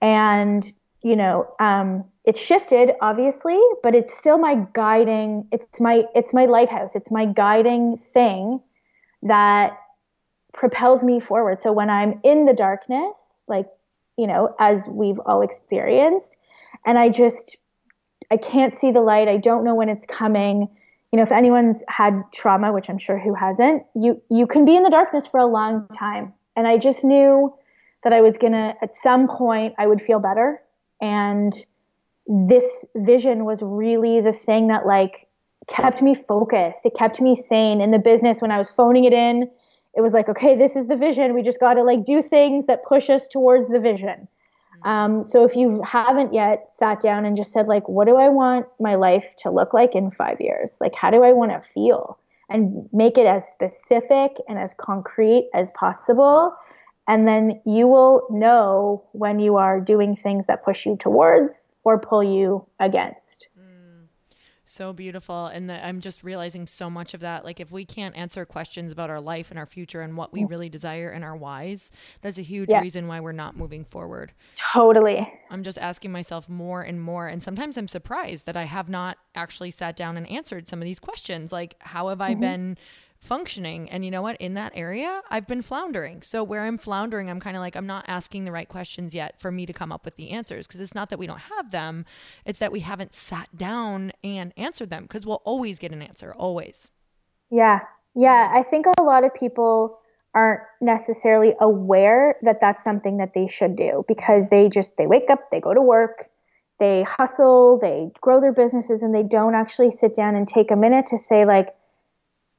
And, you know, um, it shifted obviously, but it's still my guiding, it's my, it's my lighthouse. It's my guiding thing that propels me forward. So when I'm in the darkness, like, you know, as we've all experienced. And I just, I can't see the light. I don't know when it's coming. You know, if anyone's had trauma, which I'm sure who hasn't, you you can be in the darkness for a long time. And I just knew that I was gonna at some point I would feel better. And this vision was really the thing that like kept me focused. It kept me sane in the business when I was phoning it in it was like, okay, this is the vision. We just got to like do things that push us towards the vision. Um, so if you haven't yet sat down and just said like, what do I want my life to look like in five years? Like, how do I want to feel? And make it as specific and as concrete as possible. And then you will know when you are doing things that push you towards or pull you against. So beautiful. And the, I'm just realizing so much of that. Like, if we can't answer questions about our life and our future and what we mm. really desire and our whys, that's a huge yeah. reason why we're not moving forward. Totally. I'm just asking myself more and more. And sometimes I'm surprised that I have not actually sat down and answered some of these questions. Like, how have I mm-hmm. been functioning. And you know what? In that area, I've been floundering. So where I'm floundering, I'm kind of like, I'm not asking the right questions yet for me to come up with the answers. Cause it's not that we don't have them, it's that we haven't sat down and answered them because we'll always get an answer, always. Yeah. Yeah. I think a lot of people aren't necessarily aware that that's something that they should do because they just they wake up, they go to work, they hustle, they grow their businesses and they don't actually sit down and take a minute to say like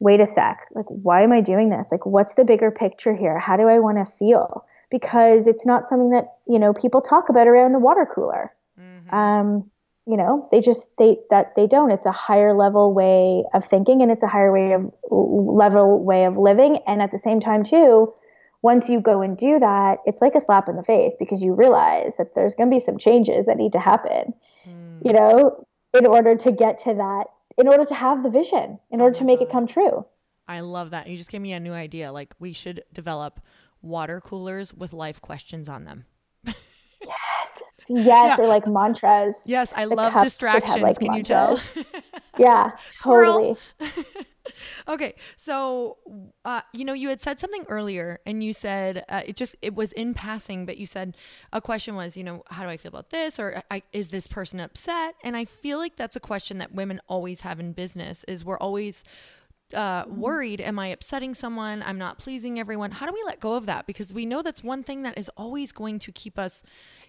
wait a sec, like why am I doing this? Like what's the bigger picture here? How do I want to feel? Because it's not something that, you know, people talk about around the water cooler. Mm-hmm. Um, you know, they just they that they don't. It's a higher level way of thinking and it's a higher way of level way of living and at the same time too, once you go and do that, it's like a slap in the face because you realize that there's going to be some changes that need to happen, mm. you know, in order to get to that, in order to have the vision, in order to make it mm-hmm. come true. I love that. You just gave me a new idea. Like we should develop water coolers with life questions on them. yes. Yes, *laughs* yeah. or like mantras. Yes, I the love distractions. Have, like, Can mantras. you tell? yeah, *laughs* totally. *laughs* okay, so uh, you know, you had said something earlier, and you said uh, it just it was in passing, but you said a question was, you know, how do I feel about this, or is this person upset? And I feel like that's a question that women always have in business. Is we're always uh, worried. Am i upsetting someone? I'm not pleasing everyone. How do we let go of that? Because we know that's one thing that is always going to keep us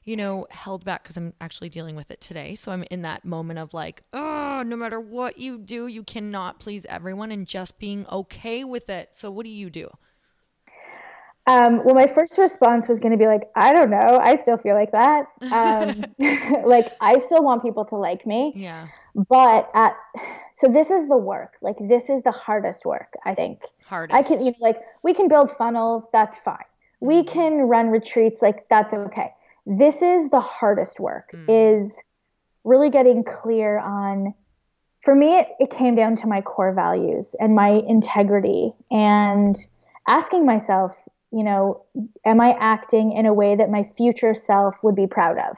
you know held back because i'm actually dealing with it today so i'm in that moment of like oh no matter what you do you cannot please everyone and just being okay with it so what do you do um, well, my first response was going to be like, I don't know. I still feel like that. Um, *laughs* *laughs* like, I still want people to like me. Yeah. But at so this is the work. Like this is the hardest work, I think. Hardest. I can you know like we can build funnels, that's fine. We mm-hmm. can run retreats, like that's okay. This is the hardest work mm. is really getting clear on for me it, it came down to my core values and my integrity and asking myself, you know, am I acting in a way that my future self would be proud of?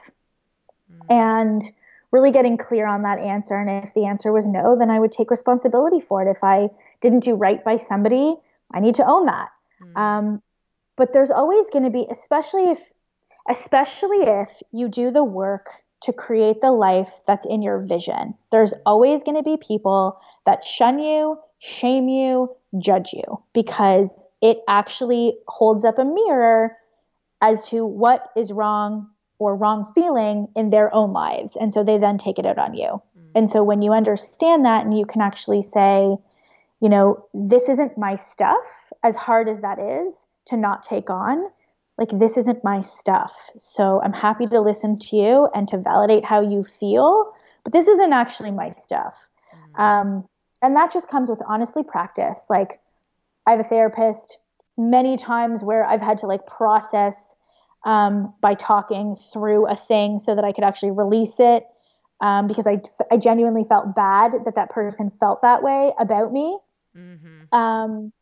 Mm. And really getting clear on that answer. And if the answer was no, then I would take responsibility for it. If I didn't do right by somebody, I need to own that. Mm-hmm. Um, but there's always going to be, especially if, especially if you do the work to create the life that's in your vision. There's always going to be people that shun you, shame you, judge you because it actually holds up a mirror as to what is wrong or wrong feeling in their own lives. And so they then take it out on you. Mm-hmm. And so when you understand that and you can actually say, you know, this isn't my stuff, as hard as that is to not take on, like, this isn't my stuff. So I'm happy to listen to you and to validate how you feel, but this isn't actually my stuff. Mm-hmm. Um, and that just comes with honestly practice. Like, I have a therapist many times where I've had to like process um, by talking through a thing so that I could actually release it um, because I, I genuinely felt bad that that person felt that way about me. Mm-hmm. Um,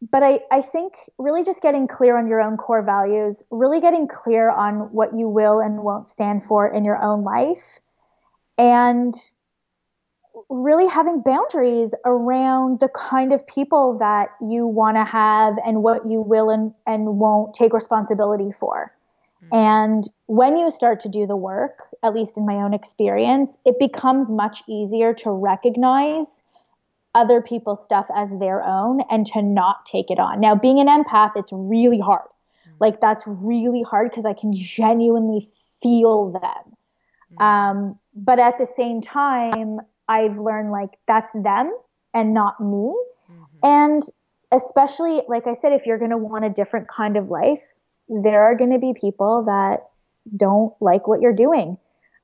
but I, I think really just getting clear on your own core values, really getting clear on what you will and won't stand for in your own life, and really having boundaries around the kind of people that you want to have and what you will and, and won't take responsibility for. Mm-hmm. And when you start to do the work, at least in my own experience, it becomes much easier to recognize other people's stuff as their own and to not take it on. Now, being an empath, it's really hard. Mm-hmm. Like, that's really hard because I can genuinely feel them. Mm-hmm. Um, but at the same time, I've learned like that's them and not me. Mm-hmm. And especially, like I said, if you're going to want a different kind of life, there are going to be people that don't like what you're doing.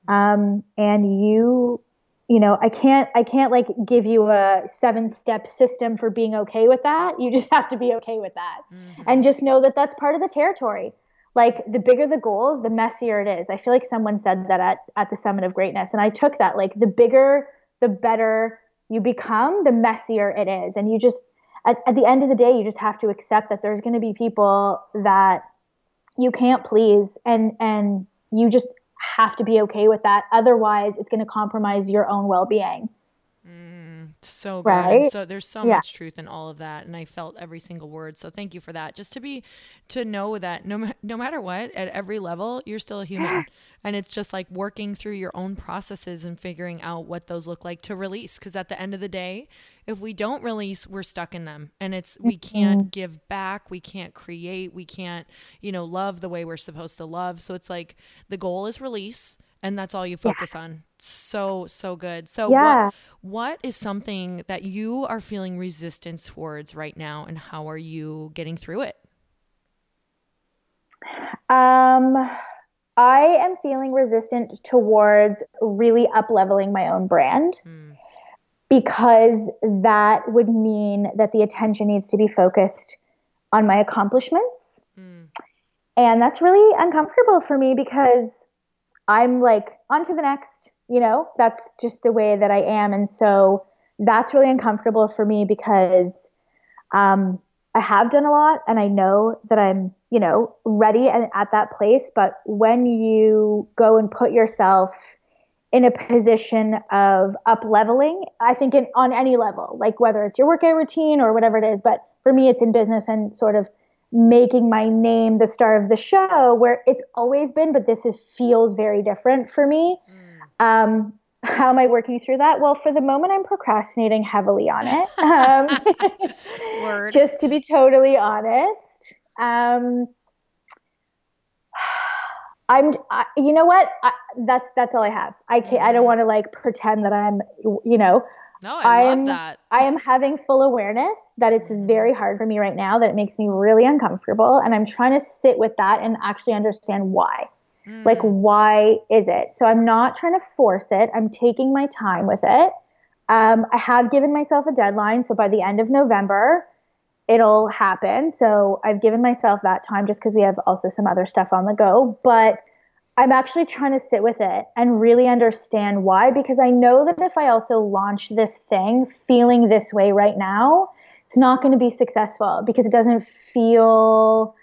Um, and you, you know, I can't, I can't like give you a seven step system for being okay with that. You just have to be okay with that mm-hmm. and just know that that's part of the territory. Like the bigger the goals, the messier it is. I feel like someone said that at, at the summit of greatness. And I took that like the bigger the better you become, the messier it is. And you just, at, at the end of the day, you just have to accept that there's going to be people that you can't please and, and you just have to be okay with that. Otherwise, it's going to compromise your own well being. Mm, So good. Right? So there's so yeah. much truth in all of that, and I felt every single word. So thank you for that. Just to be, to know that no no matter what, at every level, you're still a human, and it's just like working through your own processes and figuring out what those look like to release. Because at the end of the day, if we don't release, we're stuck in them, and it's we can't mm-hmm. give back, we can't create, we can't you know love the way we're supposed to love. So it's like the goal is release and that's all you focus yeah. on so so good so yeah. what what is something that you are feeling resistance towards right now and how are you getting through it um i am feeling resistant towards really up leveling my own brand mm. Because that would mean that the attention needs to be focused on my accomplishments mm. and that's really uncomfortable for me because I'm like, on to the next, you know, that's just the way that I am. And so that's really uncomfortable for me because um, I have done a lot and I know that I'm, you know, ready and at that place. But when you go and put yourself in a position of up leveling, I think in, on any level, like whether it's your workout routine or whatever it is, but for me, it's in business and sort of making my name the star of the show where it's always been but this is feels very different for me. Mm. um, how am i working through that? Well for the moment i'm procrastinating heavily on it. Um, *laughs* *laughs* just to be totally honest. Um, i'm I, you know what I, that's that's all i have i can't i don't mm-hmm. want to like pretend that i'm you know no, I, I love am, that. I am having full awareness that it's very hard for me right now, that it makes me really uncomfortable. And I'm trying to sit with that and actually understand why. Mm. Like, why is it? So I'm not trying to force it, I'm taking my time with it. Um, I have given myself a deadline. So by the end of November, it'll happen. So I've given myself that time just because we have also some other stuff on the go. But I'm actually trying to sit with it and really understand why, because I know that if I also launch this thing feeling this way right now, it's not going to be successful because it doesn't feel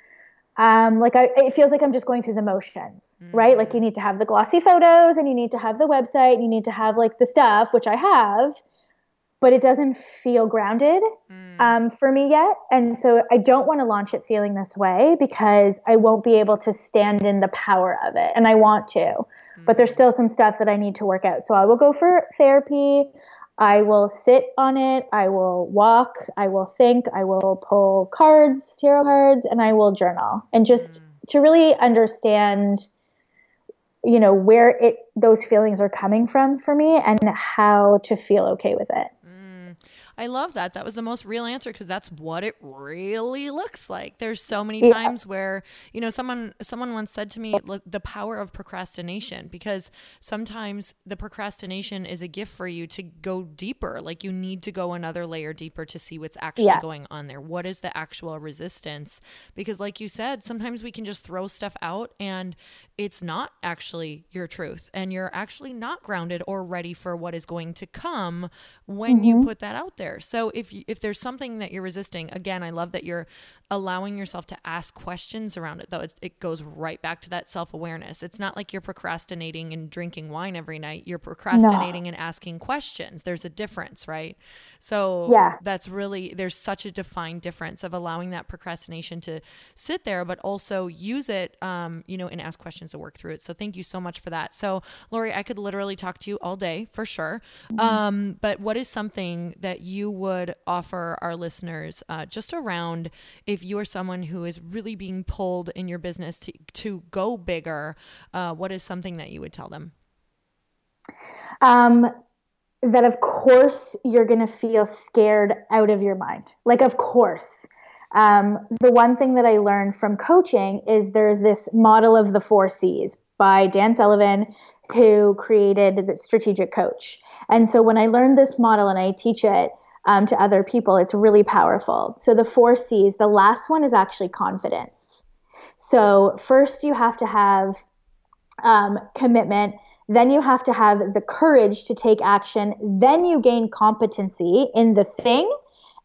um, like I, it feels like I'm just going through the motions, mm-hmm. right? Like you need to have the glossy photos and you need to have the website and you need to have like the stuff, which I have, but it doesn't feel grounded mm. um, for me yet. And so I don't want to launch it feeling this way because I won't be able to stand in the power of it. And I want to, mm. but there's mm. still some stuff that I need to work out. So I will go for therapy. I will sit on it. I will walk. I will think. I will pull cards, tarot cards, and I will journal and just mm. to really understand you know where it those feelings are coming from for me and how to feel okay with it I love that. That was the most real answer because that's what it really looks like. There's so many yeah. times where, you know, someone someone once said to me the power of procrastination because sometimes the procrastination is a gift for you to go deeper. Like you need to go another layer deeper to see what's actually yeah. going on there. What is the actual resistance? Because like you said, sometimes we can just throw stuff out and it's not actually your truth and you're actually not grounded or ready for what is going to come when mm-hmm. you put that out there there. So if if there's something that you're resisting, again, I love that you're allowing yourself to ask questions around it. Though it goes right back to that self awareness. It's not like you're procrastinating and drinking wine every night. You're procrastinating no. and asking questions. There's a difference, right? So yeah. that's really there's such a defined difference of allowing that procrastination to sit there, but also use it, um, you know, and ask questions to work through it. So thank you so much for that. So Lori, I could literally talk to you all day for sure. Mm-hmm. Um, but what is something that you would offer our listeners uh, just around if you are someone who is really being pulled in your business to to go bigger? Uh, what is something that you would tell them? Um, that of course you're going to feel scared out of your mind. Like, of course. Um, the one thing that I learned from coaching is there's this model of the four C's by Dan Sullivan, who created the strategic coach. And so when I learned this model and I teach it um, to other people, it's really powerful. So the four C's, the last one is actually confidence. So first you have to have um, commitment then you have to have the courage to take action. Then you gain competency in the thing.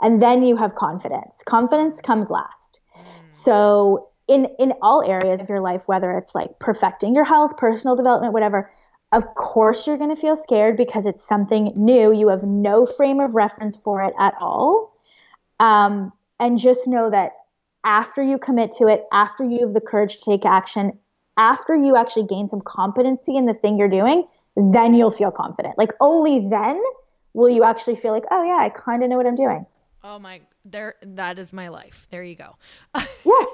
And then you have confidence. Confidence comes last. Mm. So, in, in all areas of your life, whether it's like perfecting your health, personal development, whatever, Of course, you're going to feel scared because it's something new. You have no frame of reference for it at all. Um, and just know that after you commit to it, after you have the courage to take action, after you actually gain some competency in the thing you're doing, then you'll feel confident. Like only then will you actually feel like, oh yeah, I kind of know what I'm doing. Oh my, there, that is my life. There you go. yeah. *laughs*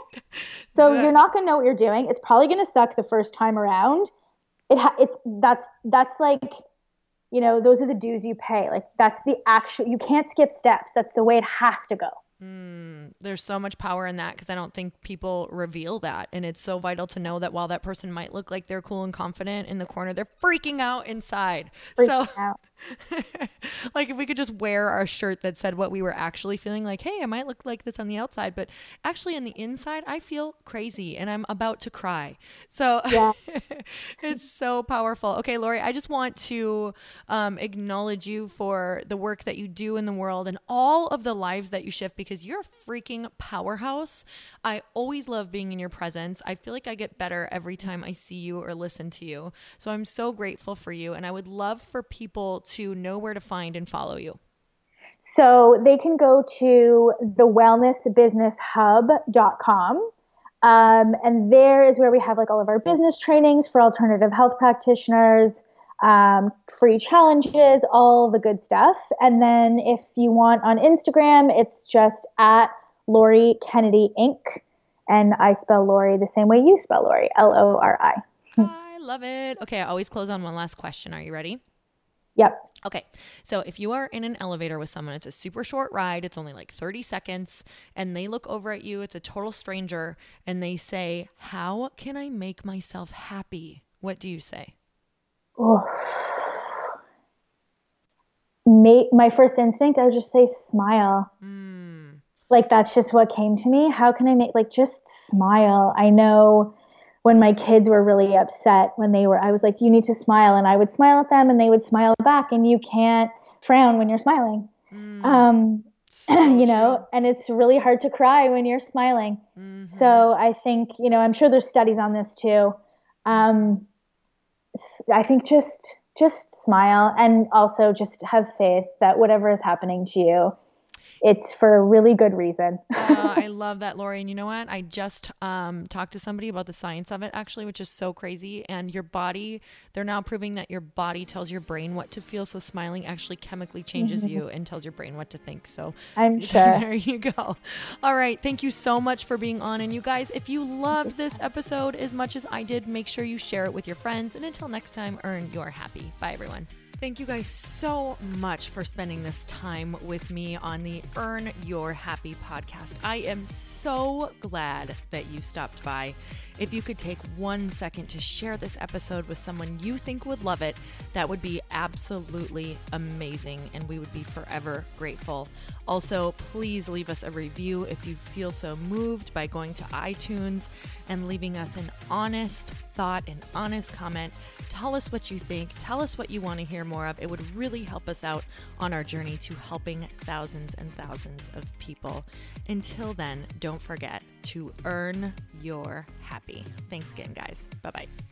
So you're not going to know what you're doing. It's probably going to suck the first time around. It ha- it's that's that's like, you know, those are the dues you pay. Like that's the actual. You can't skip steps. That's the way it has to go. Mm, there's so much power in that because I don't think people reveal that. And it's so vital to know that while that person might look like they're cool and confident in the corner, they're freaking out inside. Freaking so, out. *laughs* like if we could just wear our shirt that said what we were actually feeling like, hey, I might look like this on the outside, but actually on the inside, I feel crazy and I'm about to cry. So yeah. *laughs* it's so powerful. Okay, Lori, I just want to um, acknowledge you for the work that you do in the world and all of the lives that you shift because you're a freaking powerhouse. I always love being in your presence. I feel like I get better every time I see you or listen to you. So I'm so grateful for you. And I would love for people to know where to find and follow you? So they can go to the wellnessbusinesshub.com. Um, and there is where we have like all of our business trainings for alternative health practitioners, um, free challenges, all the good stuff. And then if you want on Instagram, it's just at Lori Kennedy Inc. And I spell Lori the same way you spell Lori, L O R I. I love it. Okay, I always close on one last question. Are you ready? Yep. Okay. So if you are in an elevator with someone, it's a super short ride, it's only like 30 seconds, and they look over at you, it's a total stranger, and they say, How can I make myself happy? What do you say? Oh. my first instinct, I would just say smile. Mm. Like that's just what came to me. How can I make, like, just smile? I know when my kids were really upset when they were I was like you need to smile and I would smile at them and they would smile back and you can't frown when you're smiling. Mm. Um so *clears throat* you know, true. and it's really hard to cry when you're smiling. Mm-hmm. So I think, you know, I'm sure there's studies on this too. Um I think just just smile and also just have faith that whatever is happening to you it's for a really good reason. *laughs* *laughs* uh, I love that, Lori. And you know what? I just um, talked to somebody about the science of it, actually, which is so crazy. And your body, they're now proving that your body tells your brain what to feel. So smiling actually chemically changes you and tells your brain what to think. So I'm *laughs* sure. there you go. All right. Thank you so much for being on. And you guys, if you loved this episode as much as I did, make sure you share it with your friends. And until next time, earn your happy. Bye, everyone. Thank you guys so much for spending this time with me on the Earn Your Happy podcast. I am so glad that you stopped by. If you could take one second to share this episode with someone you think would love it, that would be absolutely amazing, and we would be forever grateful. Also, please leave us a review if you feel so moved by going to iTunes and leaving us an honest thought, an honest comment. Tell us what you think. Tell us what you want to hear more of. It would really help us out on our journey to helping thousands and thousands of people. Until then, don't forget to earn your happy. Thanks again, guys. Bye bye.